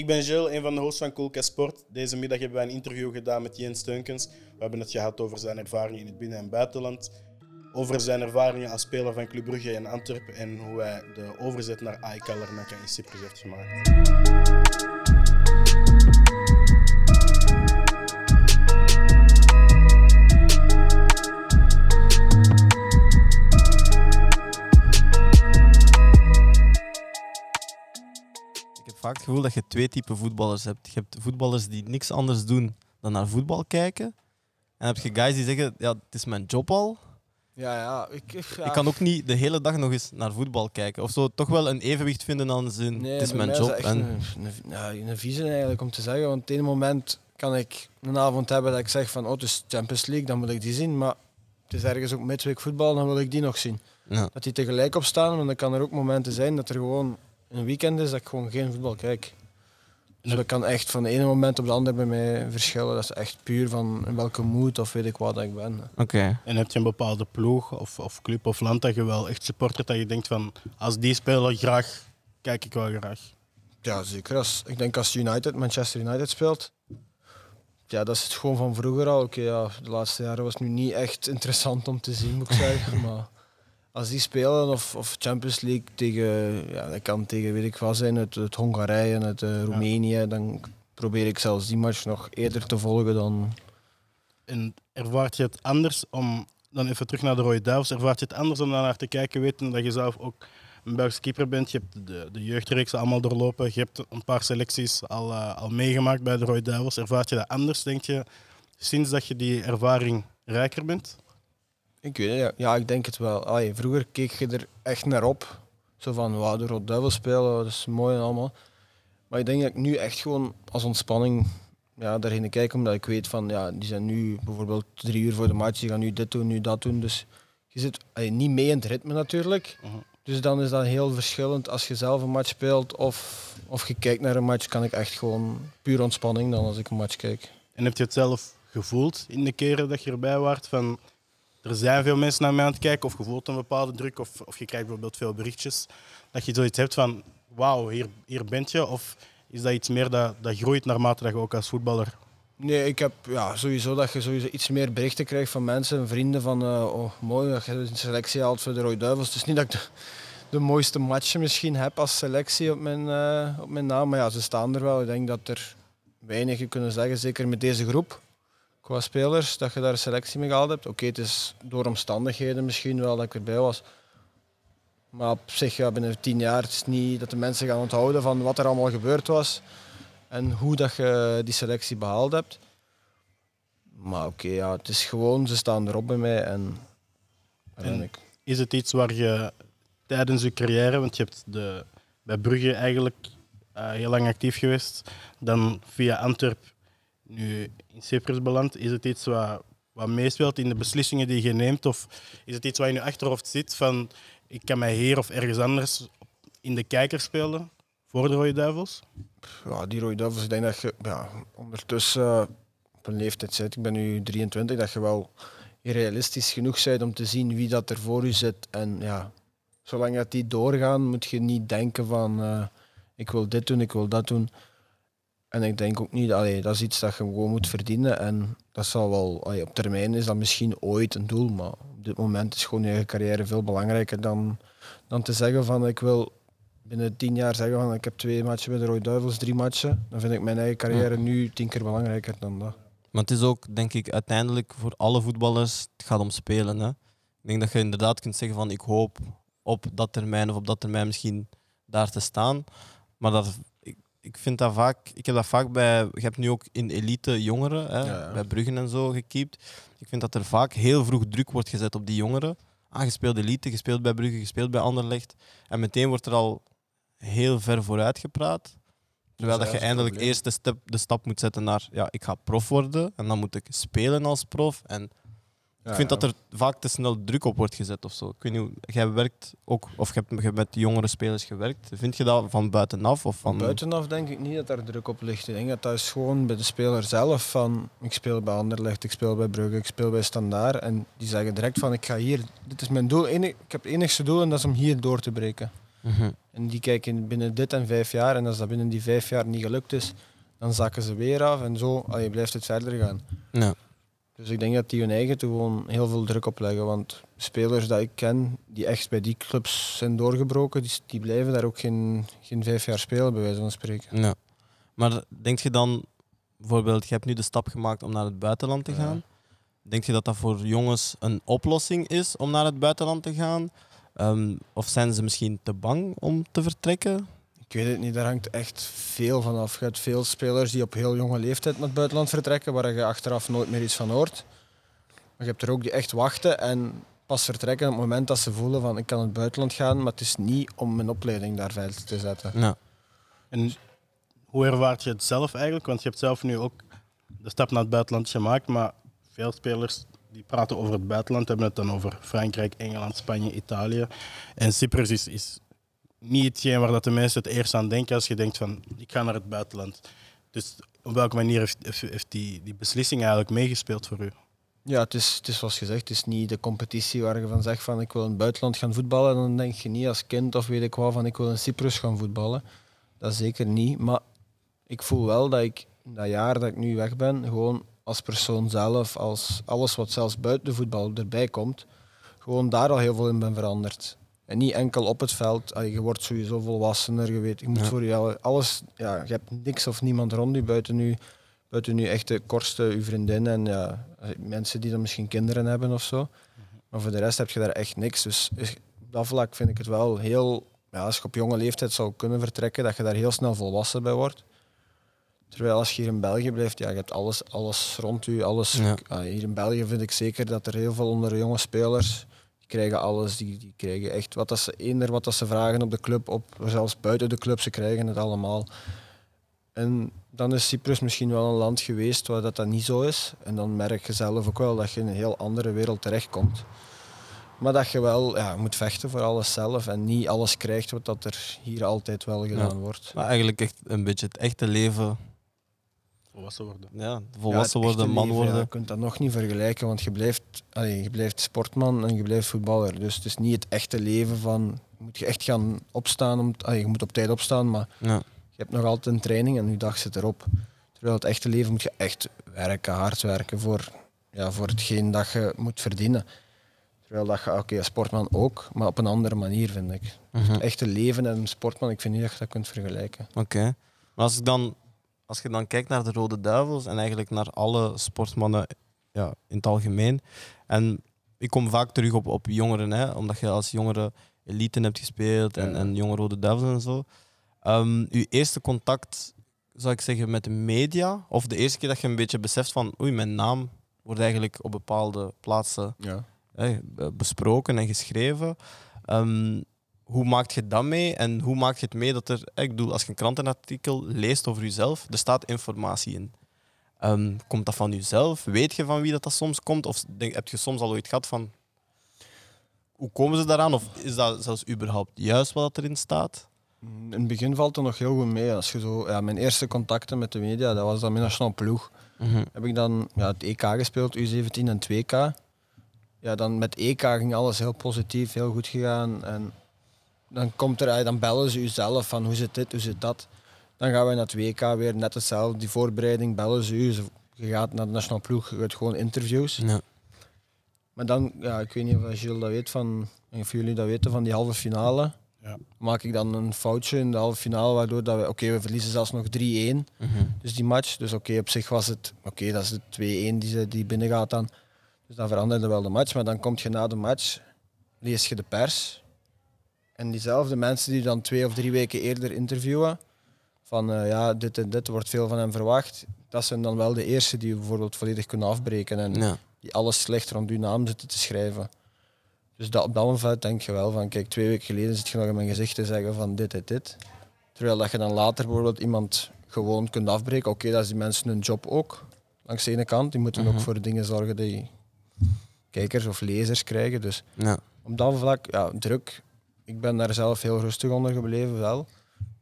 Ik ben Jill, een van de hosts van Coolcast Sport. Deze middag hebben wij een interview gedaan met Jens Steunkens. We hebben het gehad over zijn ervaringen in het binnen- en buitenland. Over zijn ervaringen als speler van Club Brugge en Antwerpen. En hoe hij de overzet naar AEK Larnaca in Cyprus heeft gemaakt. Vaak het gevoel dat je twee typen voetballers hebt. Je hebt voetballers die niks anders doen dan naar voetbal kijken. En dan heb je guys die zeggen, ja, het is mijn job al. Ja, ja. Ik, ik, ja. Ik kan ook niet de hele dag nog eens naar voetbal kijken. Of zo toch wel een evenwicht vinden dan zin, Nee, het is mijn mij job. En, een, een, ja, een visie eigenlijk om te zeggen. Want op het ene moment kan ik een avond hebben dat ik zeg van oh, het is Champions League, dan wil ik die zien. Maar het is ergens ook midweek voetbal, dan wil ik die nog zien. ja. Dat die tegelijk opstaan, want dan kan er ook momenten zijn dat er gewoon een weekend is dat ik gewoon geen voetbal kijk. Dus dat kan echt van de ene moment op de andere bij mij verschillen. Dat is echt puur van in welke mood of weet ik wat dat ik ben. Oké. En heb je een bepaalde ploeg of, of club of land dat je wel echt supportert dat je denkt van als die spelen graag, kijk ik wel graag. Ja, zeker. Als, ik denk als United, Manchester United speelt, ja, dat is het gewoon van vroeger al. Oké, ja, de laatste jaren was het nu niet echt interessant om te zien, moet ik zeggen. Maar als die spelen, of, of Champions League tegen, ja, dat kan tegen weet ik wat zijn, uit, uit Hongarije en uit eh, Roemenië, dan probeer ik zelfs die match nog eerder te volgen dan... En ervaart je het anders om, dan even terug naar de Rode Duivels, ervaart je het anders om daar naar te kijken, weten dat je zelf ook een Belgische keeper bent. Je hebt de, de jeugdreeks allemaal doorlopen, je hebt een paar selecties al, eh, al meegemaakt bij de Rode Duivels. Ervaart je dat anders, denk je, sinds dat je die ervaring rijker bent? Ik weet het, ja. ik denk het wel. Allee, vroeger keek je er echt naar op. Zo van, wauw, de Rode Duivel spelen, dat is mooi en allemaal. Maar ik denk dat ik nu echt gewoon als ontspanning ja, daarheen kijk, omdat ik weet van, ja, die zijn nu bijvoorbeeld drie uur voor de match, die gaan nu dit doen, nu dat doen. Dus je zit allee, niet mee in het ritme natuurlijk. Mhm. Dus dan is dat heel verschillend als je zelf een match speelt of, of je kijkt naar een match, kan ik echt gewoon puur ontspanning dan als ik een match kijk. En heb je het zelf gevoeld in de keren dat je erbij waart van er zijn veel mensen naar mij aan het kijken of je voelt een bepaalde druk of, of je krijgt bijvoorbeeld veel berichtjes dat je zoiets hebt van wauw, hier, hier bent je of is dat iets meer dat, dat groeit naarmate dat je ook als voetballer Nee, ik heb ja, sowieso dat je sowieso iets meer berichten krijgt van mensen, vrienden van eh, oh, mooi dat je een selectie haalt voor de Rode Duivels. Het is niet dat ik de, mooiste matchen misschien heb als selectie op mijn, eh, op mijn naam, maar ja, ze staan er wel. Ik denk dat er weinig kunnen zeggen, zeker met deze groep qua spelers, dat je daar een selectie mee gehaald hebt. Oké, het is door omstandigheden misschien wel dat ik erbij was. Maar op zich, ja, binnen tien jaar, het is niet dat de mensen gaan onthouden van wat er allemaal gebeurd was en hoe dat je die selectie behaald hebt. Maar oké, ja, het is gewoon, ze staan erop bij mij En- ik. is het iets waar je tijdens je carrière, want je hebt de, bij Brugge eigenlijk eh, heel lang actief geweest, dan via Antwerp nu in Cyprus beland, is het iets wat, wat meespeelt in de beslissingen die je neemt? Of is het iets wat in je achterhoofd zit van ik kan mij hier of ergens anders in de kijker spelen voor de Rode Duivels? Ja, die rode duivels, ik denk dat je ja, ondertussen eh, op een leeftijd zit, ik ben nu 23, dat je wel realistisch genoeg bent om te zien wie dat er voor je zit. En ja, zolang dat die doorgaan, moet je niet denken van eh, ik wil dit doen, ik wil dat doen. En ik denk ook niet, allee, dat is iets dat je gewoon moet verdienen. En dat zal wel, allee, op termijn is dat misschien ooit een doel, maar op dit moment is gewoon je eigen carrière veel belangrijker dan, dan te zeggen van ik wil binnen tien jaar zeggen van ik heb twee matchen bij de Rode Duivels, drie matchen. Dan vind ik mijn eigen carrière nu tien keer belangrijker dan dat. Maar het is ook, denk ik, uiteindelijk voor alle voetballers, het gaat om spelen. Hè. Ik denk dat je inderdaad kunt zeggen van ik hoop op dat termijn of op dat termijn misschien daar te staan. Maar dat, ik, vind dat vaak, ik heb dat vaak bij, je hebt nu ook in elite jongeren, hè, Ja, ja. bij Bruggen en zo gekiept. Ik vind dat er vaak heel vroeg druk wordt gezet op die jongeren. Ah, je speelt elite, je speelt bij Brugge, je speelt bij Anderlecht. En meteen wordt er al heel ver vooruit gepraat. Terwijl dat je dat het eindelijk probleem. eerst de stap, de stap moet zetten naar ja, ik ga prof worden en dan moet ik spelen als prof. En ik vind dat er vaak te snel druk op wordt gezet of zo. Ik weet niet, hoe- jij werkt ook, of je hebt, je hebt met jongere spelers gewerkt. Vind je dat van buitenaf? Of van... Van buitenaf denk ik niet dat daar druk op ligt. Ik denk dat dat is gewoon bij de speler zelf van ik speel bij Anderlecht, ik speel bij Brugge, ik speel bij Standaard. En die zeggen direct van ik ga hier, dit is mijn doel, enig, ik heb het enigste doel en dat is om hier door te breken. Mhm. En die kijken binnen dit en vijf jaar. En als dat binnen die vijf jaar niet gelukt is, dan zakken ze weer af. En zo allee, blijft het verder gaan. Ja. Dus ik denk dat die hun eigen gewoon heel veel druk opleggen. Want spelers die ik ken, die echt bij die clubs zijn doorgebroken, die, die blijven daar ook geen, geen vijf jaar spelen, bij wijze van spreken. Ja. Maar denk je dan, bijvoorbeeld, je hebt nu de stap gemaakt om naar het buitenland te Ja. gaan. Denk je dat dat voor jongens een oplossing is om naar het buitenland te gaan? Ehm, of zijn ze misschien te bang om te vertrekken? Ik weet het niet, daar hangt echt veel van af. Je hebt veel spelers die op heel jonge leeftijd naar het buitenland vertrekken, waar je achteraf nooit meer iets van hoort. Maar je hebt er ook die echt wachten en pas vertrekken op het moment dat ze voelen van ik kan het buitenland gaan, maar het is niet om mijn opleiding daar veilig te zetten. Ja. En hoe ervaart je het zelf eigenlijk? Want je hebt zelf nu ook de stap naar het buitenland gemaakt, maar veel spelers die praten over het buitenland hebben het dan over Frankrijk, Engeland, Spanje, Italië. En Cyprus is, is niet hetgeen waar dat de mensen het eerst aan denken als je denkt van ik ga naar het buitenland. Dus op welke manier heeft, heeft, die, die beslissing eigenlijk meegespeeld voor u? Ja, het is, het is zoals gezegd, het is niet de competitie waar je van zegt van ik wil in het buitenland gaan voetballen. Dan denk je niet als kind of weet ik wat van ik wil in Cyprus gaan voetballen. Dat zeker niet. Maar ik voel wel dat ik dat jaar dat ik nu weg ben, gewoon als persoon zelf, als alles wat zelfs buiten de voetbal erbij komt, gewoon daar al heel veel in ben veranderd. En niet enkel op het veld. Allee, Je wordt sowieso volwassener. Je, weet, je moet Ja. voor jou alles. Ja, je hebt niks of niemand rond je buiten nu. Buiten nu echt de kortste, uw vriendin en ja, mensen die dan misschien kinderen hebben of zo. Maar voor de rest heb je daar echt niks. Dus op dat vlak vind ik het wel heel. Ja, als je op jonge leeftijd zou kunnen vertrekken, dat je daar heel snel volwassen bij wordt. Terwijl als je hier in België blijft, ja, je hebt alles, alles rond u. Alles, Ja. Hier in België vind ik zeker dat er heel veel onder de jonge spelers. Die krijgen alles, die, die krijgen echt wat dat ze, eender wat dat ze vragen op de club, op, zelfs buiten de club, ze krijgen het allemaal. En dan is Cyprus misschien wel een land geweest waar dat, dat niet zo is. En dan merk je zelf ook wel dat je in een heel andere wereld terechtkomt. Maar dat je wel ja, moet vechten voor alles zelf en niet alles krijgt wat dat er hier altijd wel gedaan wordt. Maar eigenlijk echt een beetje het echte leven. Volwassen worden. Ja, volwassen worden, man ja, worden. je kunt dat nog niet vergelijken, want je blijft, allee, je blijft sportman en je blijft voetballer. Dus het is niet het echte leven van... Je moet je echt gaan opstaan, om, allee, je moet op tijd opstaan, maar Ja. je hebt nog altijd een training en je dag zit erop. Terwijl het echte leven moet je echt werken, hard werken voor, ja, voor hetgeen dat je moet verdienen. Terwijl dat je, oké, sportman ook, maar op een andere manier vind ik. Mhm. Het echte leven en een sportman, ik vind niet dat je dat kunt vergelijken. Oké. Maar als, ik dan, als je dan kijkt naar de Rode Duivels en eigenlijk naar alle sportmannen ja, in het algemeen. En ik kom vaak terug op, op jongeren, hè, omdat je als jongere elite hebt gespeeld en, Ja. en jonge Rode Duivels en zo. Ehm uw eerste contact, zou ik zeggen, met de media? Of de eerste keer dat je een beetje beseft van oei, mijn naam wordt eigenlijk op bepaalde plaatsen Ja. hè, besproken en geschreven. Ehm, hoe maak je dat mee en hoe maak je het mee dat er, hè, ik bedoel, als je een krantenartikel leest over jezelf, er staat informatie in. Ehm, komt dat van jezelf? Weet je van wie dat, dat soms komt? Of denk, heb je soms al ooit gehad van hoe komen ze daaraan? Of is dat zelfs überhaupt juist wat erin staat? In het begin valt het nog heel goed mee. Als je zo, ja, mijn eerste contacten met de media, dat was dan mijn nationale ploeg. Heb ik dan ja, het EK gespeeld, U17 en 2K. Ja, dan met EK ging alles heel positief, heel goed gegaan. En dan, komt er, ja, dan bellen ze u zelf van hoe zit dit, hoe zit dat. Dan gaan we naar het WK weer net hetzelfde, die voorbereiding, bellen ze u. Je gaat naar de nationale ploeg, je gaat gewoon interviews. Ja. Maar dan, ja, ik weet niet of Gilles dat weet van, of jullie dat weten van die halve finale. Ja. Maak ik dan een foutje in de halve finale, waardoor dat we, oké, we verliezen zelfs nog 3-1. Mhm. Dus die match, dus oké, op zich was het, oké, dat is de 2-1 die, ze- die binnengaat dan. Dus dan veranderde wel de match, maar dan kom je na de match, lees je de pers. En diezelfde mensen die dan twee of drie weken eerder interviewen, van eh, ja, dit en dit wordt veel van hem verwacht, dat zijn dan wel de eerste die bijvoorbeeld volledig kunnen afbreken en Ja. die alles slecht rond uw naam zitten te schrijven. Dus dat, op dat moment denk je wel van, kijk, twee weken geleden zit je nog in mijn gezicht te zeggen van dit en dit. Terwijl dat je dan later bijvoorbeeld iemand gewoon kunt afbreken. Oké, dat is die mensen hun job ook. Langs de ene kant, die moeten Mhm. ook voor dingen zorgen die kijkers of lezers krijgen. Dus Ja. op dat vlak, ja, druk. Ik ben daar zelf heel rustig onder gebleven wel.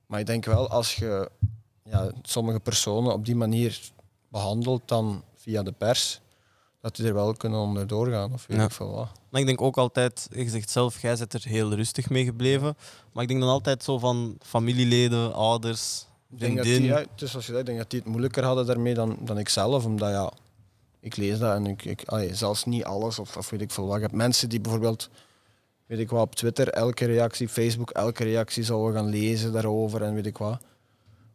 Maar ik denk wel, als je ja, sommige personen op die manier behandelt dan via de pers, dat die er wel kunnen onderdoor gaan. Of weet Ja. ik veel wat. Maar ik denk ook altijd, je zegt zelf, jij bent er heel rustig mee gebleven. Maar ik denk dan altijd zo van familieleden, ouders, Ik denk dat die, is zoals je ik denk dat die het moeilijker hadden daarmee dan, dan ik zelf. Omdat ja, ik lees dat en ik, ik allee, zelfs niet alles of, of weet ik veel wat. Je hebt mensen die bijvoorbeeld, weet ik wat, op Twitter elke reactie, Facebook elke reactie zouden gaan lezen daarover en weet ik wat.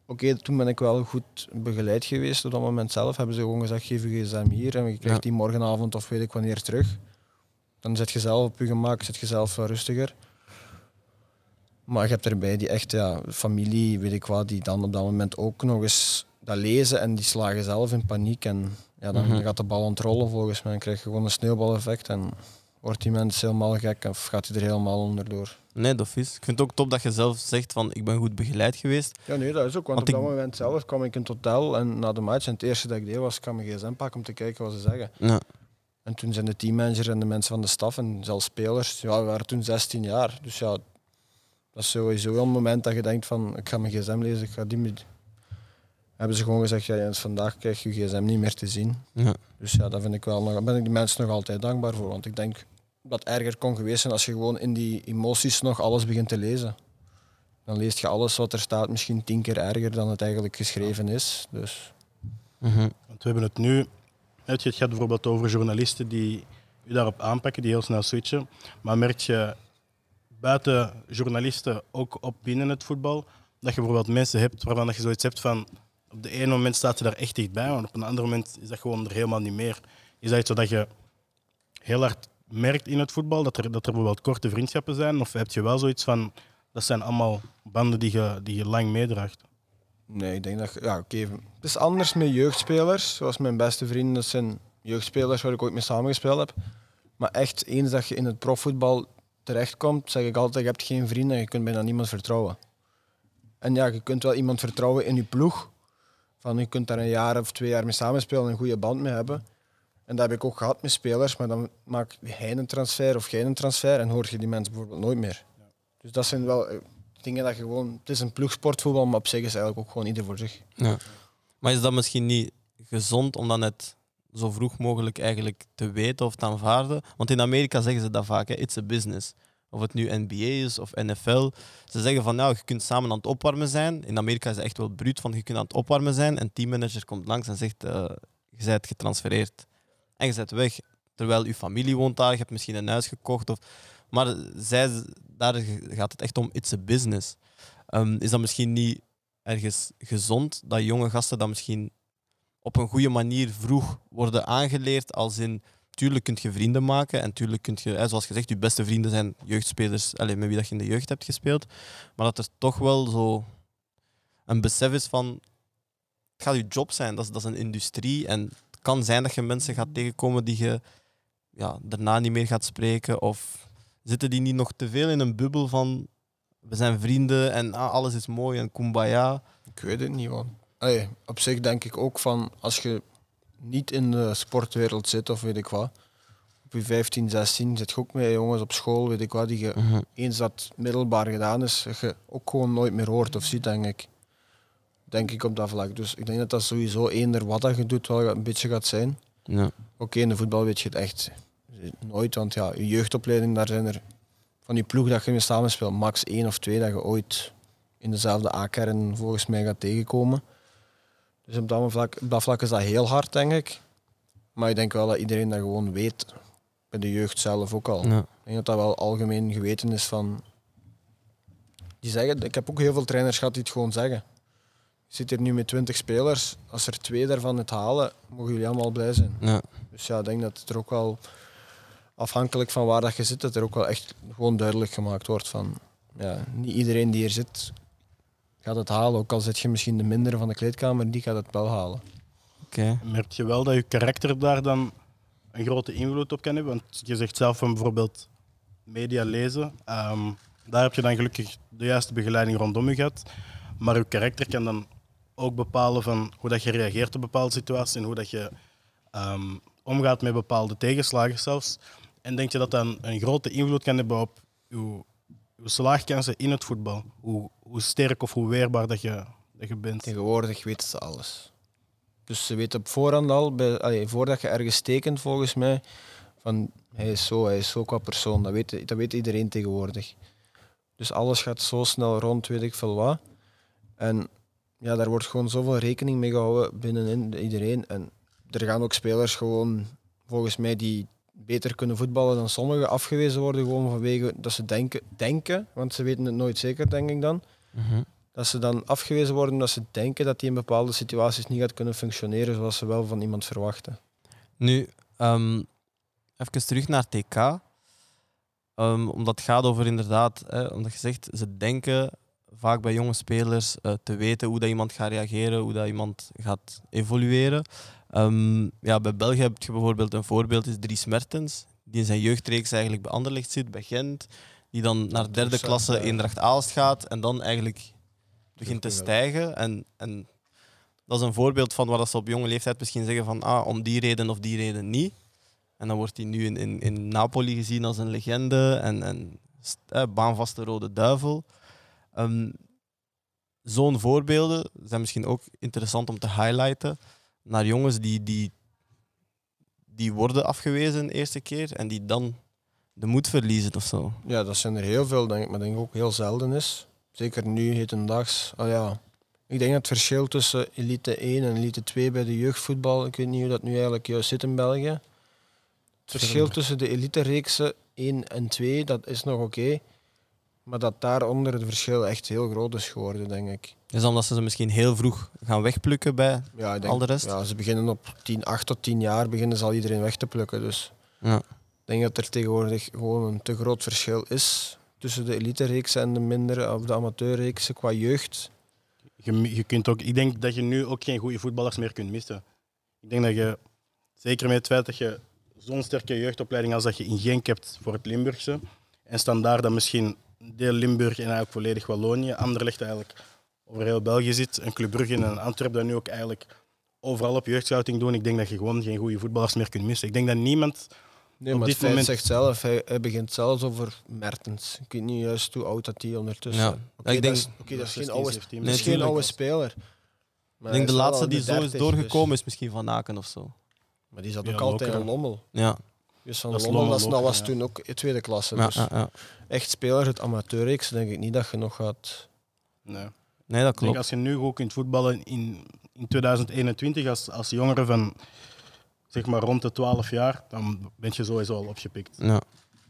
Oké, toen ben ik wel goed begeleid geweest. Op dat moment zelf hebben ze gewoon gezegd, geef je gsm hier en je krijgt Ja. die morgenavond of weet ik wanneer terug. Dan zet je zelf op je gemak, zet je zelf rustiger. Maar je hebt erbij die echt ja, familie, weet ik wat, die dan op dat moment ook nog eens dat lezen en die slagen zelf in paniek. En ja, dan Mhm. gaat de bal ontrollen volgens mij. Dan krijg je gewoon een sneeuwbaleffect en wordt die mens helemaal gek of gaat hij er helemaal onderdoor. Nee, dat is. Ik vind het ook top dat je zelf zegt van ik ben goed begeleid geweest. Ja, nee, dat is ook. Want, Want op dat moment zelf kwam ik in het hotel en na de match en het eerste dat ik deed was, ik ga mijn gsm pakken om te kijken wat ze zeggen. Ja. En toen zijn de teammanager en de mensen van de staf en zelfs spelers, ja, we waren toen 16 jaar. Dus ja, dat is sowieso wel een moment dat je denkt van, ik ga mijn gsm lezen, ik ga die... met- Hebben ze gewoon gezegd, ja, Jens, vandaag krijg je je gsm niet meer te zien. Ja. Dus ja, daar vind ik wel nog, ben ik die mensen nog altijd dankbaar voor. Want ik denk dat erger kon geweest zijn als je gewoon in die emoties nog alles begint te lezen. Dan leest je alles wat er staat misschien tien keer erger dan het eigenlijk geschreven is. Dus Mhm. Want we hebben het nu. Het gaat bijvoorbeeld over journalisten die u daarop aanpakken, die heel snel switchen. Maar merk je buiten journalisten ook op binnen het voetbal dat je bijvoorbeeld mensen hebt waarvan dat je zoiets hebt van. Op de ene moment staat ze daar echt dichtbij, maar op een ander moment is dat gewoon er helemaal niet meer. Is dat iets wat je heel hard merkt in het voetbal, dat er, dat er bijvoorbeeld korte vriendschappen zijn? Of heb je wel zoiets van, dat zijn allemaal banden die je, die je lang meedraagt? nee, ik denk dat... Ja, oké. Het is anders met jeugdspelers. Zoals mijn beste vrienden, dat zijn jeugdspelers waar ik ooit mee samengespeeld heb. Maar echt, eens dat je in het profvoetbal terechtkomt, zeg ik altijd, je hebt geen vrienden en je kunt bijna niemand vertrouwen. En ja, je kunt wel iemand vertrouwen in je ploeg. Van, je kunt daar een jaar of twee jaar mee samenspelen en een goede band mee hebben. En dat heb ik ook gehad met spelers, maar dan maakt hij een transfer of jij een transfer en hoor je die mensen bijvoorbeeld nooit meer. Dus dat zijn wel eh, dingen dat je gewoon... Het is een ploegsportvoetbal, maar op zich is eigenlijk ook gewoon ieder voor zich. Ja. Maar is dat misschien niet gezond om dat net zo vroeg mogelijk eigenlijk te weten of te aanvaarden? Want in Amerika zeggen ze dat vaak, hè, it's a business. Of het nu NBA is of NFL. Ze zeggen van, nou, je kunt samen aan het opwarmen zijn. In Amerika is het echt wel bruut van, je kunt aan het opwarmen zijn. En teammanager komt langs en zegt, eh, je bent getransfereerd. En je bent weg. Terwijl je familie woont daar, je hebt misschien een huis gekocht. Of... Maar zij, daar gaat het echt om, it's a business. Ehm, is dat misschien niet ergens gezond dat jonge gasten dat misschien op een goede manier vroeg worden aangeleerd. Als in, tuurlijk kun je vrienden maken en tuurlijk kun je, zoals gezegd, je beste vrienden zijn jeugdspelers allez, met wie dat je in de jeugd hebt gespeeld. Maar dat er toch wel zo een besef is van, het gaat je job zijn, dat is, dat is een industrie. En kan zijn dat je mensen gaat tegenkomen die je ja, daarna niet meer gaat spreken. Of zitten die niet nog te veel in een bubbel van, we zijn vrienden en ah, alles is mooi en kumbaya. Ik weet het niet, man. Allee, op zich denk ik ook van, als je niet in de sportwereld zit of weet ik wat, op je 15, 16 zit je ook met jongens op school, weet ik wat, die je eens dat middelbaar gedaan is, dat je ook gewoon nooit meer hoort of ziet, denk ik. Denk ik op dat vlak. Dus ik denk dat dat sowieso eender wat dat je doet wel een beetje gaat zijn. Ja. Oké, in de voetbal weet je het echt nooit, want ja, je jeugdopleiding, daar zijn er van die ploeg dat je mee samenspeelt, max één of twee dat je ooit in dezelfde A-kern volgens mij gaat tegenkomen. Dus op dat, vlak, op dat vlak is dat heel hard, denk ik. Maar ik denk wel dat iedereen dat gewoon weet, bij de jeugd zelf ook al. Ja. Ik denk dat dat wel algemeen geweten is van... Die zeggen, ik heb ook heel veel trainers gehad die het gewoon zeggen. Je zit hier nu met 20 spelers. Als er twee daarvan het halen, mogen jullie allemaal blij zijn. Ja. Dus ja, ik denk dat het er ook wel, afhankelijk van waar dat je zit, dat er ook wel echt gewoon duidelijk gemaakt wordt van, ja, niet iedereen die hier zit gaat het halen. Ook al zit je misschien de mindere van de kleedkamer, die gaat het wel halen. Oké. Merk je wel dat je karakter daar dan een grote invloed op kan hebben? Want je zegt zelf van bijvoorbeeld media lezen. Ehm, daar heb je dan gelukkig de juiste begeleiding rondom je gehad. Maar je karakter kan dan ook bepalen van hoe dat je reageert op bepaalde situaties en hoe dat je ehm, omgaat met bepaalde tegenslagen zelfs. En denk je dat dat een, grote invloed kan hebben op je, je slaagkansen in het voetbal? Hoe, hoe sterk of hoe weerbaar dat je, dat je bent? Tegenwoordig weten ze alles. Dus ze weten op voorhand al, bij, voordat je ergens tekent volgens mij, van hij is zo, hij is zo qua persoon. Dat weet, dat weet iedereen tegenwoordig. Dus alles gaat zo snel rond, weet ik veel wat. En ja, daar wordt gewoon zoveel rekening mee gehouden binnenin iedereen. En er gaan ook spelers gewoon, volgens mij, die beter kunnen voetballen dan sommigen, afgewezen worden gewoon vanwege dat ze denken, denken, want ze weten het nooit zeker, denk ik dan, Mhm. dat ze dan afgewezen worden omdat ze denken dat die in bepaalde situaties niet gaat kunnen functioneren zoals ze wel van iemand verwachten. Nu, ehm, even terug naar TK. Ehm, omdat het gaat over inderdaad, hè, omdat je zegt, ze denken vaak bij jonge spelers eh, te weten hoe dat iemand gaat reageren, hoe dat iemand gaat evolueren. Ehm, ja, bij België heb je bijvoorbeeld een voorbeeld, is Dries Mertens, die in zijn jeugdreeks eigenlijk bij Anderlecht zit, bij Gent, die dan naar derde klasse. Eendracht Aalst gaat en dan eigenlijk begint te stijgen. En, en dat is een voorbeeld van waar dat ze op jonge leeftijd misschien zeggen van ah, om die reden of die reden niet. En dan wordt hij nu in, in, in Napoli gezien als een legende en, en eh, baanvaste rode duivel. Ehm, Zo'n voorbeelden zijn misschien ook interessant om te highlighten naar jongens die, die, die worden afgewezen de eerste keer en die dan de moed verliezen of zo. Ja, dat zijn er heel veel, denk ik, maar denk ik ook heel zelden is. Zeker nu, hedendaags. Ah, ja. Ik denk dat het verschil tussen elite 1 en elite 2 bij de jeugdvoetbal, ik weet niet hoe dat nu eigenlijk juist zit in België. Het verschil tussen de elite-reeksen 1 en 2, dat is nog oké. Maar dat daaronder het verschil echt heel groot is geworden, denk ik. Is dan dat ze ze misschien heel vroeg gaan wegplukken bij Ja, ik denk, al de rest? Ja, ze beginnen op 10, 8 tot 10 jaar beginnen ze al iedereen weg te plukken. Dus Ja. ik denk dat er tegenwoordig gewoon een te groot verschil is tussen de elite-reeksen en de mindere of de amateurreeksen qua jeugd. Je, je kunt ook, ik denk dat je nu ook geen goede voetballers meer kunt missen. Ik denk dat je, zeker met het feit dat je zo'n sterke jeugdopleiding als dat je in Genk hebt voor het Limburgse, en standaard dat misschien deel Limburg en eigenlijk volledig Wallonië, Anderlecht eigenlijk over heel België zit, en Club Brugge en Antwerpen dat nu ook eigenlijk overal op jeugdscouting doen. Ik denk dat je gewoon geen goede voetballers meer kunt missen. Ik denk dat niemand Nee, maar dit moment- zegt zelf, hij, hij begint zelfs over Mertens. Ik weet niet juist hoe oud dat hij ondertussen Ja. Ik dat denk- is, oké, dat is geen 16, oude, 17. dat is geen oude speler. Ik Maar denk de laatste die zo is 30, doorgekomen dus- is misschien Van Aken of zo. Maar die zat Ja, ook altijd in Lommel. Ja, Dus van Dat Lommel, was, toen ook in tweede klasse. ja, dus ja, ja. echt speler, het amateurreeks, denk ik niet dat je nog gaat... Nee. Nee, dat Ik denk klopt. als je nu goed kunt voetballen in, in 2021 als, als jongere van zeg maar rond de 12 jaar, dan ben je sowieso al opgepikt. Ja.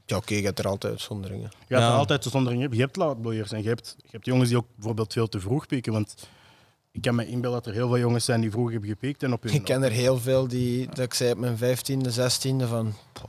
Ja, oké, je hebt er altijd uitzonderingen. Je hebt Ja. er altijd uitzonderingen. Je hebt laadbloeiers en je hebt, je hebt jongens die ook bijvoorbeeld veel te vroeg pieken. Want ik kan me inbeelden dat er heel veel jongens zijn die vroeg hebben gepiekt. En op hun, Ik ken er heel veel die, dat ik zei op mijn vijftiende, zestiende, van... poh,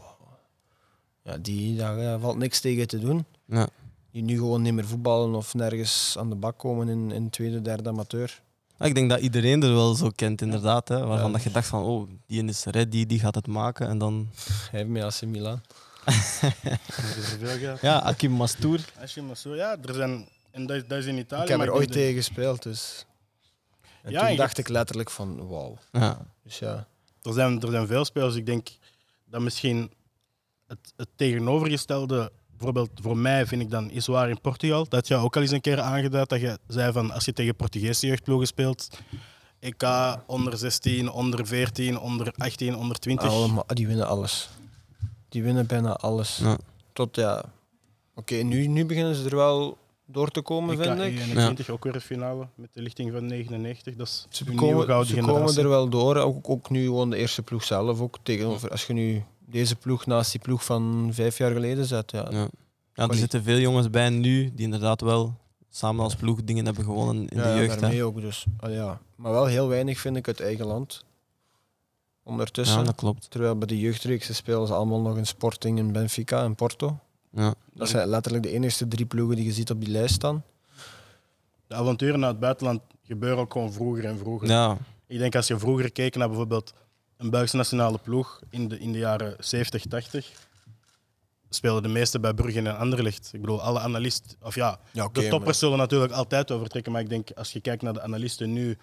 Ja, die, daar valt niks tegen te doen. Ja. Die nu gewoon niet meer voetballen of nergens aan de bak komen in, in tweede, derde amateur. Ik denk dat iedereen er wel zo kent, inderdaad. Hè, waarvan Ja. dat je dacht van, oh, die is ready, die gaat het maken. En dan... Hij heeft Milan. Is er veel gehad. Ja, Akim Mastour. Als je maar zo, ja, er zijn, en dat, is- dat is in Italië. ik heb maar er ooit tegen gespeeld, dus... En Ja, toen dacht ik letterlijk van, wauw. Ja. Dus ja, Er zijn, er zijn veel spelers. Ik denk dat misschien het, het tegenovergestelde, bijvoorbeeld voor mij vind ik dan is waar in Portugal. Dat je ook al eens een keer aangeduid. Dat je zei van als je tegen Portugese jeugdploegen speelt. EK onder 16, onder 14, onder 18, onder 20. allemaal, die winnen alles. Die winnen bijna alles. Ja. Tot ja... Oké, nu, nu beginnen ze er wel door te komen, EK vind ik. 21 ook weer een finale met de lichting van 99. Dat is Ze een nieuwe komen, gouden ze komen er wel door. Ook, ook nu gewoon de eerste ploeg zelf. Ook tegenover, als je nu deze ploeg naast die ploeg van vijf jaar geleden zet. Ja. Ja. Ja, er zitten veel jongens bij nu die inderdaad wel samen als ploeg dingen hebben gewonnen in Ja, de jeugd. Hè. daarmee ook dus. Ah, ja. Maar wel heel weinig vind ik uit eigen land. Ondertussen. Ja, dat klopt. Terwijl bij de jeugdreeksen spelen ze allemaal nog in Sporting, in Benfica en Porto. Ja. Dat zijn letterlijk de enige drie ploegen die je ziet op die lijst staan. De avonturen naar het buitenland gebeuren ook gewoon vroeger en vroeger. Ja. Ik denk als je vroeger keek naar bijvoorbeeld een Belgische nationale ploeg in de, in de jaren 70, 80, spelen de meeste bij Brugge en Anderlecht. Ik bedoel, alle analisten, of ja, Ja, de toppers zullen natuurlijk altijd overtrekken, maar ik denk als je kijkt naar de analisten nu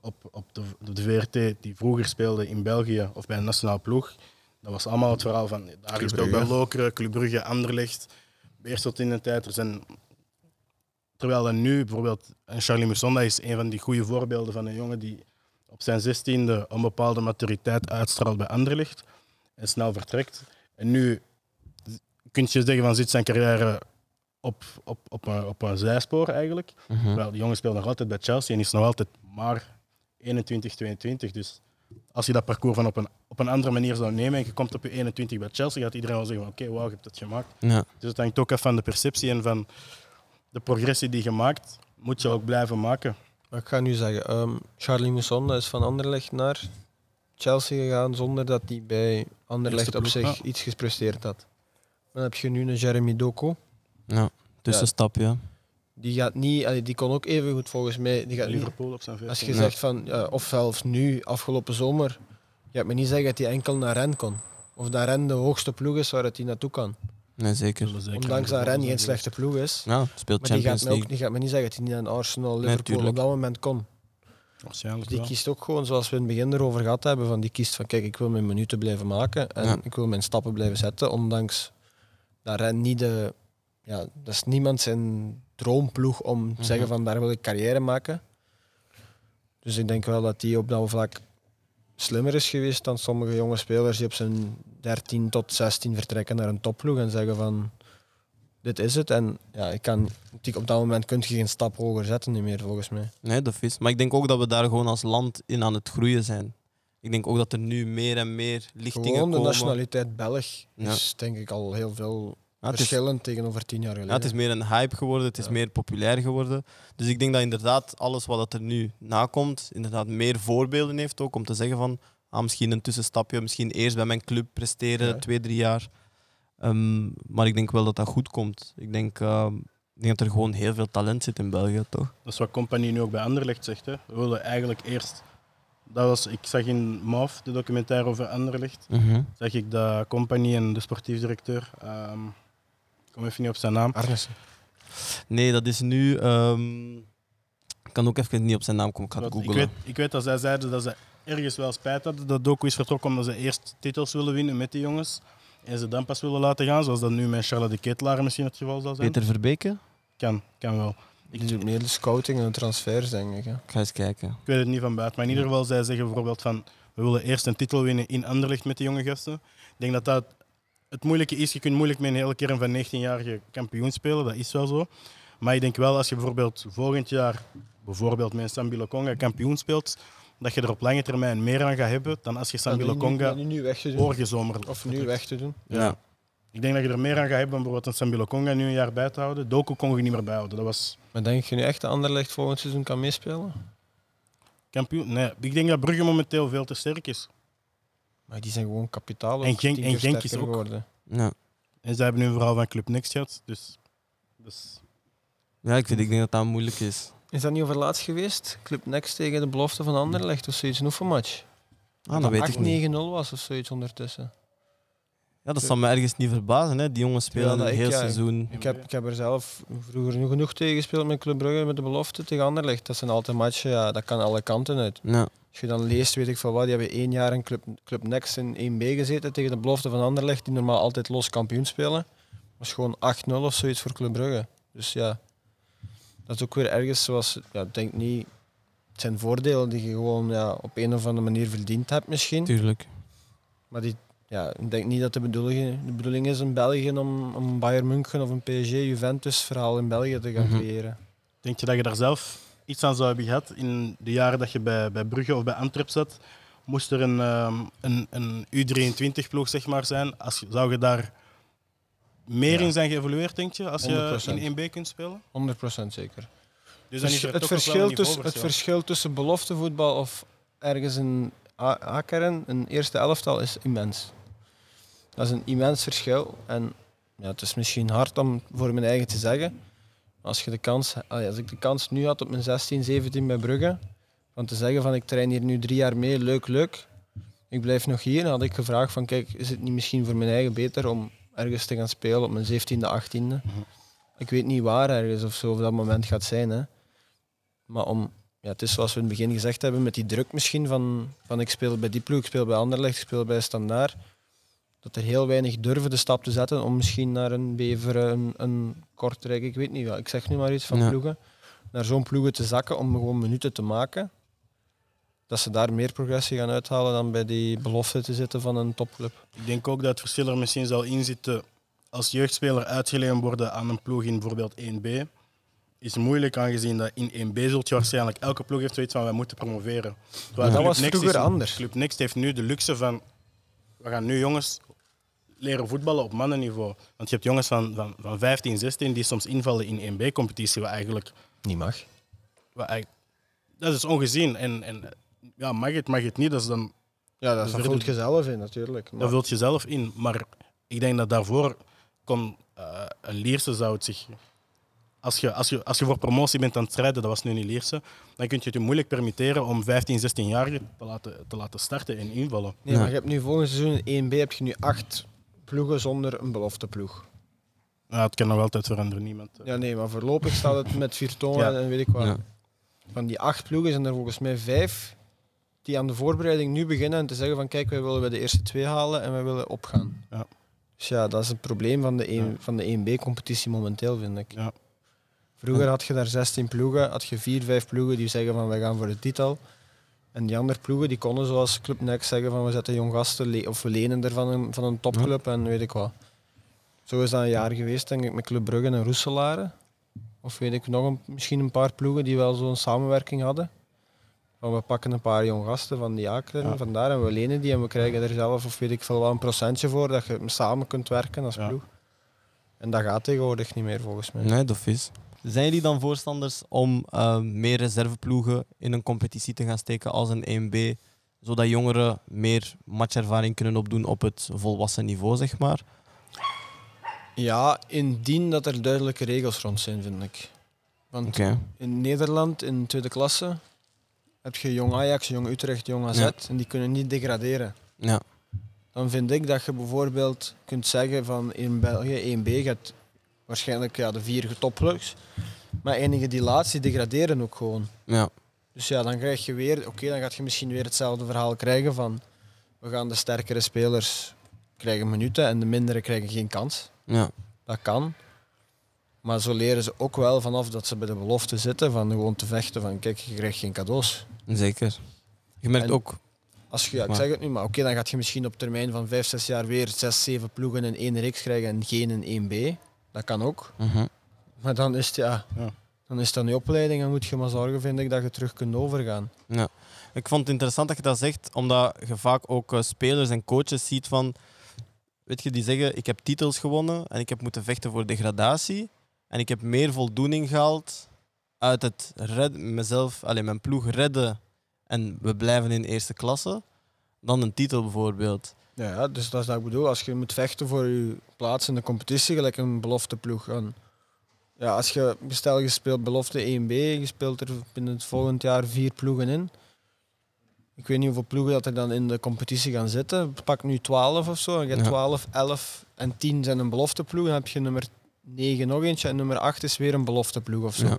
op, op de, op de VRT die vroeger speelden in België of bij een nationale ploeg, dat was allemaal het verhaal van daar Club is het ook bij. Lokeren, Club Brugge, Anderlecht, Beerschot in de tijd. Er zijn, terwijl dan nu bijvoorbeeld een Charlie Musonda is een van die goede voorbeelden van een jongen die op zijn zestiende een bepaalde maturiteit uitstraalt bij Anderlicht en snel vertrekt. En nu kun je zeggen van zit zijn carrière op, op, op, een, op een zijspoor eigenlijk. Wel, die jongen speelt nog altijd bij Chelsea en is nog altijd maar 21, 22. Dus als je dat parcours van op een, op een andere manier zou nemen en je komt op je 21 bij Chelsea, gaat iedereen wel zeggen van oké, wauw, je hebt het gemaakt. Ja. Dus het hangt ook af van de perceptie en van de progressie die je maakt, moet je ook blijven maken. Maar ik ga nu zeggen, ehm, Charlie Mousson is van Anderlecht naar Chelsea gegaan zonder dat hij bij Anderlecht op zich ja. iets gepresteerd had. Dan heb je nu een Jeremy Doku. ja. Tussenstap, ja. Die gaat niet, allee, die kon ook even goed volgens mij. Die gaat niet, Liverpool op zijn 14. als je zegt van, ja, of zelfs nu, afgelopen zomer, je hebt me niet zeggen dat hij enkel naar Ren kon. Of dat Ren de hoogste ploeg is waar het hij naartoe kan. Nee, zeker. Ondanks dat Ren geen slechte ploeg is. Ja, speelt Maar die gaat, Champions me ook, League. die gaat me niet zeggen dat hij niet aan Arsenal, Liverpool op dat moment kon. Waarschijnlijk Die wel. kiest ook gewoon, zoals we in het begin erover gehad hebben, van die kiest van kijk, ik wil mijn minuten blijven maken en Ja. ik wil mijn stappen blijven zetten, ondanks dat Ren niet de... Ja, dat is niemand zijn droomploeg om te Mhm. zeggen van daar wil ik carrière maken. Dus ik denk wel dat die op dat vlak slimmer is geweest dan sommige jonge spelers die op zijn 13 tot 16 vertrekken naar een topploeg en zeggen van dit is het. En ja, ik kan, op dat moment kun je geen stap hoger zetten niet meer volgens mij. Nee, dat is. Maar ik denk ook dat we daar gewoon als land in aan het groeien zijn. Ik denk ook dat er nu meer en meer lichtingen Gewoon de komen. nationaliteit Belg Ja. is denk ik al heel veel Ja, het, is, verschillend tegenover tien jaar geleden. ja, het is meer een hype geworden, het is Ja. meer populair geworden. Dus ik denk dat inderdaad alles wat dat er nu nakomt, inderdaad meer voorbeelden heeft ook om te zeggen van ah, misschien een tussenstapje, misschien eerst bij mijn club presteren, Ja. twee, drie jaar. Ehm, maar ik denk wel dat dat goed komt. Ik denk, ehm, ik denk dat er gewoon heel veel talent zit in België, toch? Dat is wat Compagnie nu ook bij Anderlecht zegt. Hè. We willen eigenlijk eerst... Dat was, ik zag in MAF, de documentaire over Anderlecht, zag ik dat Compagnie en de sportief directeur, ehm, kom even niet op zijn naam, Arnissen. Nee, dat is nu. ehm, ik kan ook even niet op zijn naam komen, ik ga het Want ik, googlen. weet, ik weet dat zij zeiden dat ze ergens wel spijt hadden dat Doku is vertrokken omdat ze eerst titels willen winnen met die jongens en ze dan pas willen laten gaan, zoals dat nu met Charlotte de Ketelaar misschien het geval zal zijn. Peter Verbeke? Kan, kan wel. Die doet meer de scouting en de transfers, denk ik. Hè. Ik ga eens kijken. Ik weet het niet van buiten, maar in ieder geval, zij zeggen bijvoorbeeld van we willen eerst een titel winnen in Anderlecht met die jonge gasten. Ik denk dat dat het moeilijke is. Je kunt moeilijk met een hele kern van 19-jarige kampioen spelen, dat is wel zo. Maar ik denk wel, als je bijvoorbeeld volgend jaar bijvoorbeeld met een Sambi Lokonga kampioen speelt, dat je er op lange termijn meer aan gaat hebben dan als je Sambi Dat nu- Lokonga dat nu, nu weg te doen. vorige zomer Of nu weg te doen. Ja. Ik denk dat je er meer aan gaat hebben dan bijvoorbeeld een Sambi Lokonga nu een jaar bij te houden. Doku kon je niet meer bijhouden. Dat was Maar denk je nu echt dat Anderlecht volgend seizoen kan meespelen? kampioen. Nee, ik denk dat Brugge momenteel veel te sterk is. Maar die zijn gewoon kapitaal. En Genk- en Genk is ook- geworden. Ja. En ze hebben nu een verhaal van Club Next gehad. Dus, dus ja, ik, vind, ik denk dat dat moeilijk is. Is dat niet over laatst geweest? Club Next tegen de belofte van Anderlecht of zoiets, een oefenmatch. Ah, dat weet ik niet. 8-9-0 was of zoiets ondertussen. Ja, dat zal me ergens niet verbazen. Hè. Die jongens spelen dat een ik, heel seizoen. Ik heb, ik heb er zelf vroeger nu genoeg tegen gespeeld met Club Brugge met de belofte tegen Anderlecht. Dat zijn altijd matchen, ja, dat kan alle kanten uit. Ja. Als je dan leest, weet ik van wat, die hebben één jaar in Club, Club Next in 1B gezeten tegen de belofte van Anderlecht, die normaal altijd los kampioen spelen. was gewoon 8-0 of zoiets voor Club Brugge. Dus ja, dat is ook weer ergens zoals, ja, ik denk niet, het zijn voordelen die je gewoon ja, op een of andere manier verdiend hebt misschien. Tuurlijk. Maar die, ja, ik denk niet dat de bedoeling, de bedoeling is in België om om een Bayern München of een PSG Juventus verhaal in België te gaan Mhm. creëren. denk je dat je daar zelf iets aan zou hebben gehad in de jaren dat je bij, bij Brugge of bij Antwerp zat? Moest er een, ehm, een, een U23-ploeg zeg maar, zijn? Als, zou je daar meer Ja. in zijn geëvolueerd, denk je, als je 100%. in 1B kunt spelen? 100% zeker. Dus dan is er het, verschil tussen, het verschil tussen beloftevoetbal of ergens een A-kern, een eerste elftal, is immens. Dat is een immens verschil. En ja, het is misschien hard om voor mijn eigen te zeggen. Als, je de kans, als ik de kans nu had op mijn 16, 17 bij Brugge, van te zeggen van ik train hier nu drie jaar mee, leuk, leuk. Ik blijf nog hier. Dan had ik gevraagd van kijk, is het niet misschien voor mijn eigen beter om ergens te gaan spelen op mijn 17e, 18e? Ik weet niet waar ergens of zo of dat moment gaat zijn. Hè. Maar om, ja, het is zoals we in het begin gezegd hebben, met die druk misschien van, van ik speel bij die ploeg, ik speel bij Anderlecht, ik speel bij Standaard. Dat er heel weinig durven de stap te zetten om misschien naar een Beveren, een, een Kortrijk, ik weet niet wel, ik zeg nu maar iets van Ja. ploegen, naar zo'n ploegen te zakken om gewoon minuten te maken. dat ze daar meer progressie gaan uithalen dan bij die belofte te zitten van een topclub. Ik denk ook dat het verschil er misschien zal inzitten als jeugdspeler uitgeleend worden aan een ploeg in bijvoorbeeld 1B. Is moeilijk aangezien dat in 1B zult je waarschijnlijk elke ploeg heeft zoiets van wij moeten promoveren. Terwijl dat was Next vroeger is- anders. Club Next heeft nu de luxe van we gaan nu jongens leren voetballen op mannenniveau. Want je hebt jongens van, van, van 15, 16 die soms invallen in 1B-competitie, wat eigenlijk Niet mag. wat eigenlijk- dat is ongezien. En, en ja, mag het, mag het niet, dat, is dan, Ja, dat, dat voelt je zelf in natuurlijk. Maar dat vult je zelf in. Maar ik denk dat daarvoor kon eh, een Lierse zou het zich... Als je, als, je, als je voor promotie bent aan het strijden, dat was nu niet Lierse, dan kun je het je moeilijk permitteren om 15, 16-jarigen te laten, te laten starten en invallen. Nee, Ja. maar je hebt nu volgend seizoen in 1B heb je nu acht ploegen zonder een belofteploeg. Ja, het kan nog altijd veranderen, niemand. eh. Ja, nee, maar voorlopig staat het met Virton Ja. en weet ik wat. Ja. Van die acht ploegen zijn er volgens mij vijf die aan de voorbereiding nu beginnen en te zeggen van kijk, wij willen bij de eerste twee halen en wij willen opgaan. Ja. Dus ja, dat is het probleem van de, een, Ja. van de 1B-competitie momenteel, vind ik. Ja. Vroeger had je daar 16 ploegen, had je vier, vijf ploegen die zeggen van wij gaan voor de titel. En die andere ploegen die konden zoals Club Next zeggen van we zetten jong gasten of we lenen er van een, van een topclub en weet ik wat. Zo is dat een jaar geweest denk ik met Club Brugge en Roeselare. Of weet ik nog een, misschien een paar ploegen die wel zo'n samenwerking hadden. Van we pakken een paar jong gasten van die akeren Ja. vandaar en we lenen die en we krijgen er zelf of weet ik veel wel een procentje voor dat je samen kunt werken als Ja. ploeg. En dat gaat tegenwoordig niet meer volgens mij. Nee, dat is. Zijn jullie dan voorstanders om eh, meer reserveploegen in een competitie te gaan steken als een 1B, zodat jongeren meer matchervaring kunnen opdoen op het volwassen niveau, zeg maar? Ja, indien dat er duidelijke regels rond zijn, vind ik. Want in Nederland, in tweede klasse, heb je jong Ajax, jong Utrecht, jong AZ. Ja. En die kunnen niet degraderen. Ja. Dan vind ik dat je bijvoorbeeld kunt zeggen van in België 1B gaat waarschijnlijk ja, de vier topclubs. Maar enige die laatste die degraderen ook gewoon. Ja. Dus ja, dan krijg je weer, oké, dan gaat je misschien weer hetzelfde verhaal krijgen van we gaan de sterkere spelers krijgen minuten en de mindere krijgen geen kans. Ja. Dat kan. Maar zo leren ze ook wel vanaf dat ze bij de belofte zitten van gewoon te vechten van kijk, je krijgt geen cadeaus. Zeker. Je merkt En- ook. Als je, ja, ik zeg het nu, maar oké, dan gaat je misschien op termijn van 5, 6 jaar weer 6, 7 ploegen in één reeks krijgen en geen in 1B. Dat kan ook. Mhm. Maar dan is het ja, Ja. dan is dat een opleiding en moet je maar zorgen, vind ik, dat je terug kunt overgaan. Ja. Ik vond het interessant dat je dat zegt, omdat je vaak ook eh, spelers en coaches ziet van, weet je, die zeggen ik heb titels gewonnen en ik heb moeten vechten voor degradatie en ik heb meer voldoening gehaald uit het redden, mezelf, alleen mijn ploeg redden en we blijven in eerste klasse dan een titel bijvoorbeeld. Ja, ja, dus dat is wat ik bedoel. Als je moet vechten voor je plaats in de competitie, gelijk een belofte ploeg. En ja, als je, stel je speelt belofte 1B, je speelt er binnen het volgend jaar vier ploegen in. Ik weet niet hoeveel ploegen dat er dan in de competitie gaan zitten. Pak nu 12 of zo. En je hebt Ja. 12, 11 en 10 zijn een belofteploeg. Dan heb je nummer 9 nog eentje en nummer 8 is weer een belofteploeg of zo. Ja.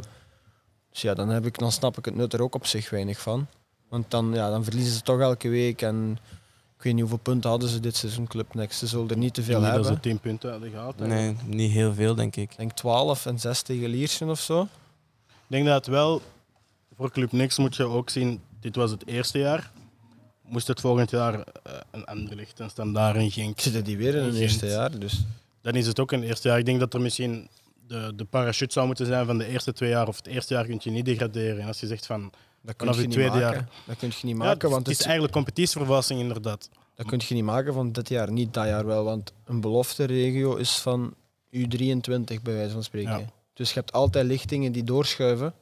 Dus ja, dan, heb ik, dan snap ik het nut er ook op zich weinig van. Want dan, ja, dan verliezen ze toch elke week. En ik weet niet hoeveel punten hadden ze dit seizoen Club Next. Ze zullen er niet te veel Ik denk niet hebben. dat ze 10 punten hadden gehad. Nee, niet heel veel denk ik. Ik denk 12 en 6 tegen Liersen of zo. Ik denk dat het wel, voor Club Nix moet je ook zien, dit was het eerste jaar. Moest het volgend jaar eh, een ander licht en standaard in Genk. Zitten die weer in het eerste jaar. Dus Dan is het ook een eerste jaar. Ik denk dat er misschien de, de parachute zou moeten zijn van de eerste twee jaar. Of het eerste jaar kun je niet degraderen. En als je zegt van, dat kun je het niet tweede maken. jaar. Dat kun je niet ja, maken, het, want het is het, eigenlijk competitievervalsing inderdaad. dat kun je niet maken van dit jaar. Niet dat jaar wel, want een belofte regio is van U23 bij wijze van spreken. Ja. Dus je hebt altijd lichtingen die doorschuiven.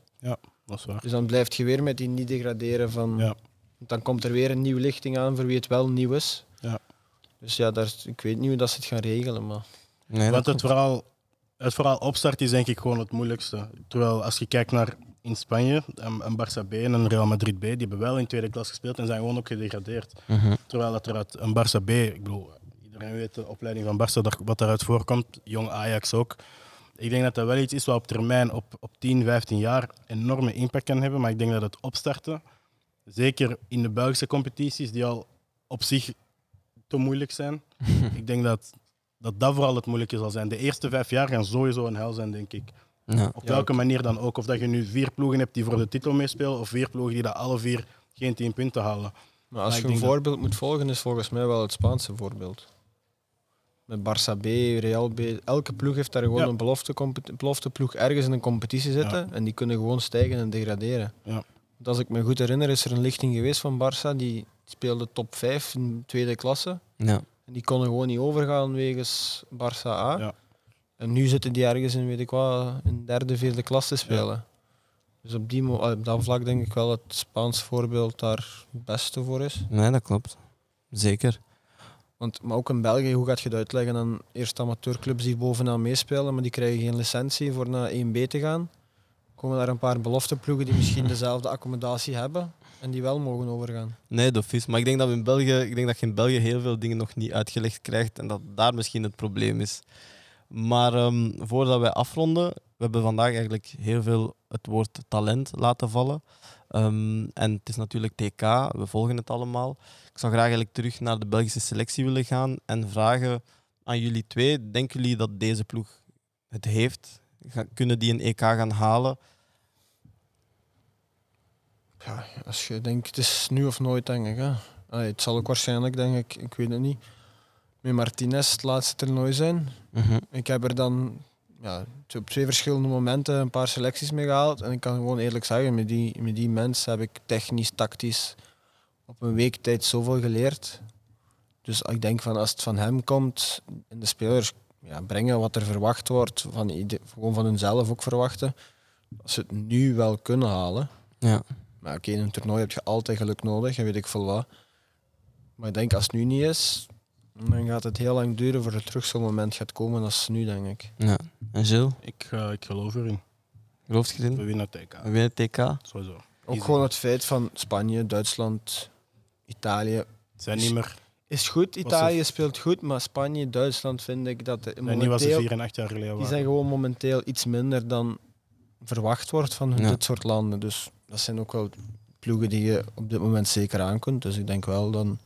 Dat is waar. Dus dan blijf je weer met die niet degraderen van... Ja. Want Dan komt er weer een nieuwe lichting aan voor wie het wel nieuw is. Ja. Dus ja, daar, ik weet niet hoe dat ze het gaan regelen, maar... Nee, Want het verhaal, het verhaal opstart is denk ik gewoon het moeilijkste. Terwijl als je kijkt naar in Spanje, een, een Barça B en een Real Madrid B, die hebben wel in tweede klas gespeeld en zijn gewoon ook gedegradeerd. Mhm. Terwijl dat er uit een Barça B, ik bedoel, iedereen weet de opleiding van Barça, wat daaruit voorkomt, jong Ajax ook. Ik denk dat dat wel iets is wat op termijn, op, op 10, 15 jaar, enorme impact kan hebben. Maar ik denk dat het opstarten, zeker in de Belgische competities, die al op zich te moeilijk zijn, ik denk dat, dat dat vooral het moeilijke zal zijn. De eerste vijf jaar gaan sowieso een hel zijn, denk ik. Ja. Op Ja, welke manier dan ook. Of dat je nu vier ploegen hebt die voor de titel meespelen, of vier ploegen die dat alle vier geen 10 punten halen. Maar als je een dat- voorbeeld moet volgen, is volgens mij wel het Spaanse voorbeeld. Met Barça B, Real B. Elke ploeg heeft daar gewoon Ja. een belofte, belofteploeg ergens in een competitie zitten. En die kunnen gewoon stijgen en degraderen. Ja. Want als ik me goed herinner, is er een lichting geweest van Barça. Die speelde top 5 in tweede klasse. Ja. En die konden gewoon niet overgaan wegens Barça A. En nu zitten die ergens in, weet ik wat, in derde, vierde klas te spelen. Dus op, die, mo- op dat vlak denk ik wel dat het Spaans voorbeeld daar het beste voor is. Nee, dat klopt. Zeker. Want, maar ook in België, hoe gaat je het uitleggen aan eerst amateurclubs die bovenaan meespelen, maar die krijgen geen licentie voor naar 1B te gaan? Komen daar een paar belofteploegen die misschien dezelfde accommodatie hebben en die wel mogen overgaan? Nee, dat is. Maar ik denk dat we in België, ik denk dat je in België heel veel dingen nog niet uitgelegd krijgt en dat daar misschien het probleem is. Maar ehm, voordat wij afronden, we hebben vandaag eigenlijk heel veel het woord talent laten vallen. Ehm, en het is natuurlijk TK, we volgen het allemaal. Ik zou graag eigenlijk terug naar de Belgische selectie willen gaan en vragen aan jullie twee: denken jullie dat deze ploeg het heeft? Kunnen die een EK gaan halen? Ja, als je denkt, het is nu of nooit, denk ik. Hè. Het zal ook waarschijnlijk, denk ik, ik weet het niet, met Martinez het laatste toernooi zijn. Ik heb er dan ja, op twee verschillende momenten een paar selecties mee gehaald. En ik kan gewoon eerlijk zeggen, met die, met die mensen heb ik technisch, tactisch op een week tijd zoveel geleerd. Dus ik denk van als het van hem komt en de spelers ja, brengen wat er verwacht wordt, van, gewoon van hunzelf ook verwachten, als ze het nu wel kunnen halen. Ja. Maar oké, in een toernooi heb je altijd geluk nodig, en weet ik veel wat. Maar ik denk als het nu niet is, dan gaat het heel lang duren voor het terug zo'n moment gaat komen als nu, denk ik. ja. En Gilles, Ik, eh, ik geloof erin. gelooft je We erin? winnen TK. We winnen het TK? Sowieso. Ook Easy. gewoon het feit van Spanje, Duitsland, Italië. Zijn niet meer Is goed, Was Italië speelt goed, maar Spanje, Duitsland vind ik dat de- zijn niet wat ze momenteel, vier en acht jaar geleden die waren. zijn gewoon momenteel iets minder dan verwacht wordt van Ja. dit soort landen. Dus dat zijn ook wel ploegen die je op dit moment zeker aan kunt. Dus ik denk wel dan,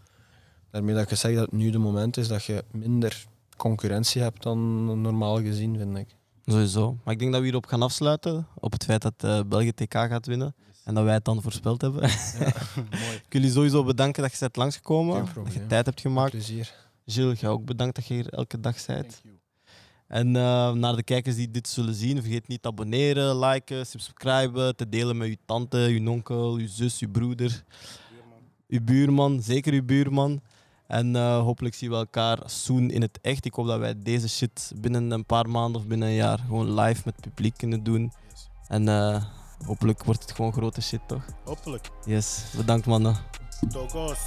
daarmee dat je zegt dat het nu de moment is dat je minder concurrentie hebt dan normaal gezien, vind ik. Sowieso. Maar ik denk dat we hierop gaan afsluiten. Op het feit dat eh, België TK gaat winnen. En dat wij het dan voorspeld hebben. Mooi. ik wil je sowieso bedanken dat je bent langsgekomen. Geen Dat je tijd hebt gemaakt. Plezier. Gilles, jij ook bedankt dat je hier elke dag bent. Thank you. En eh, naar de kijkers die dit zullen zien, vergeet niet te abonneren, liken, subscriben, te delen met je tante, je onkel, je zus, je broeder, je buurman, zeker je buurman. En eh, hopelijk zien we elkaar soon in het echt. Ik hoop dat wij deze shit binnen een paar maanden of binnen een jaar gewoon live met publiek kunnen doen. En eh, hopelijk wordt het gewoon grote shit, toch? Hopelijk. Yes, bedankt mannen. Tokos.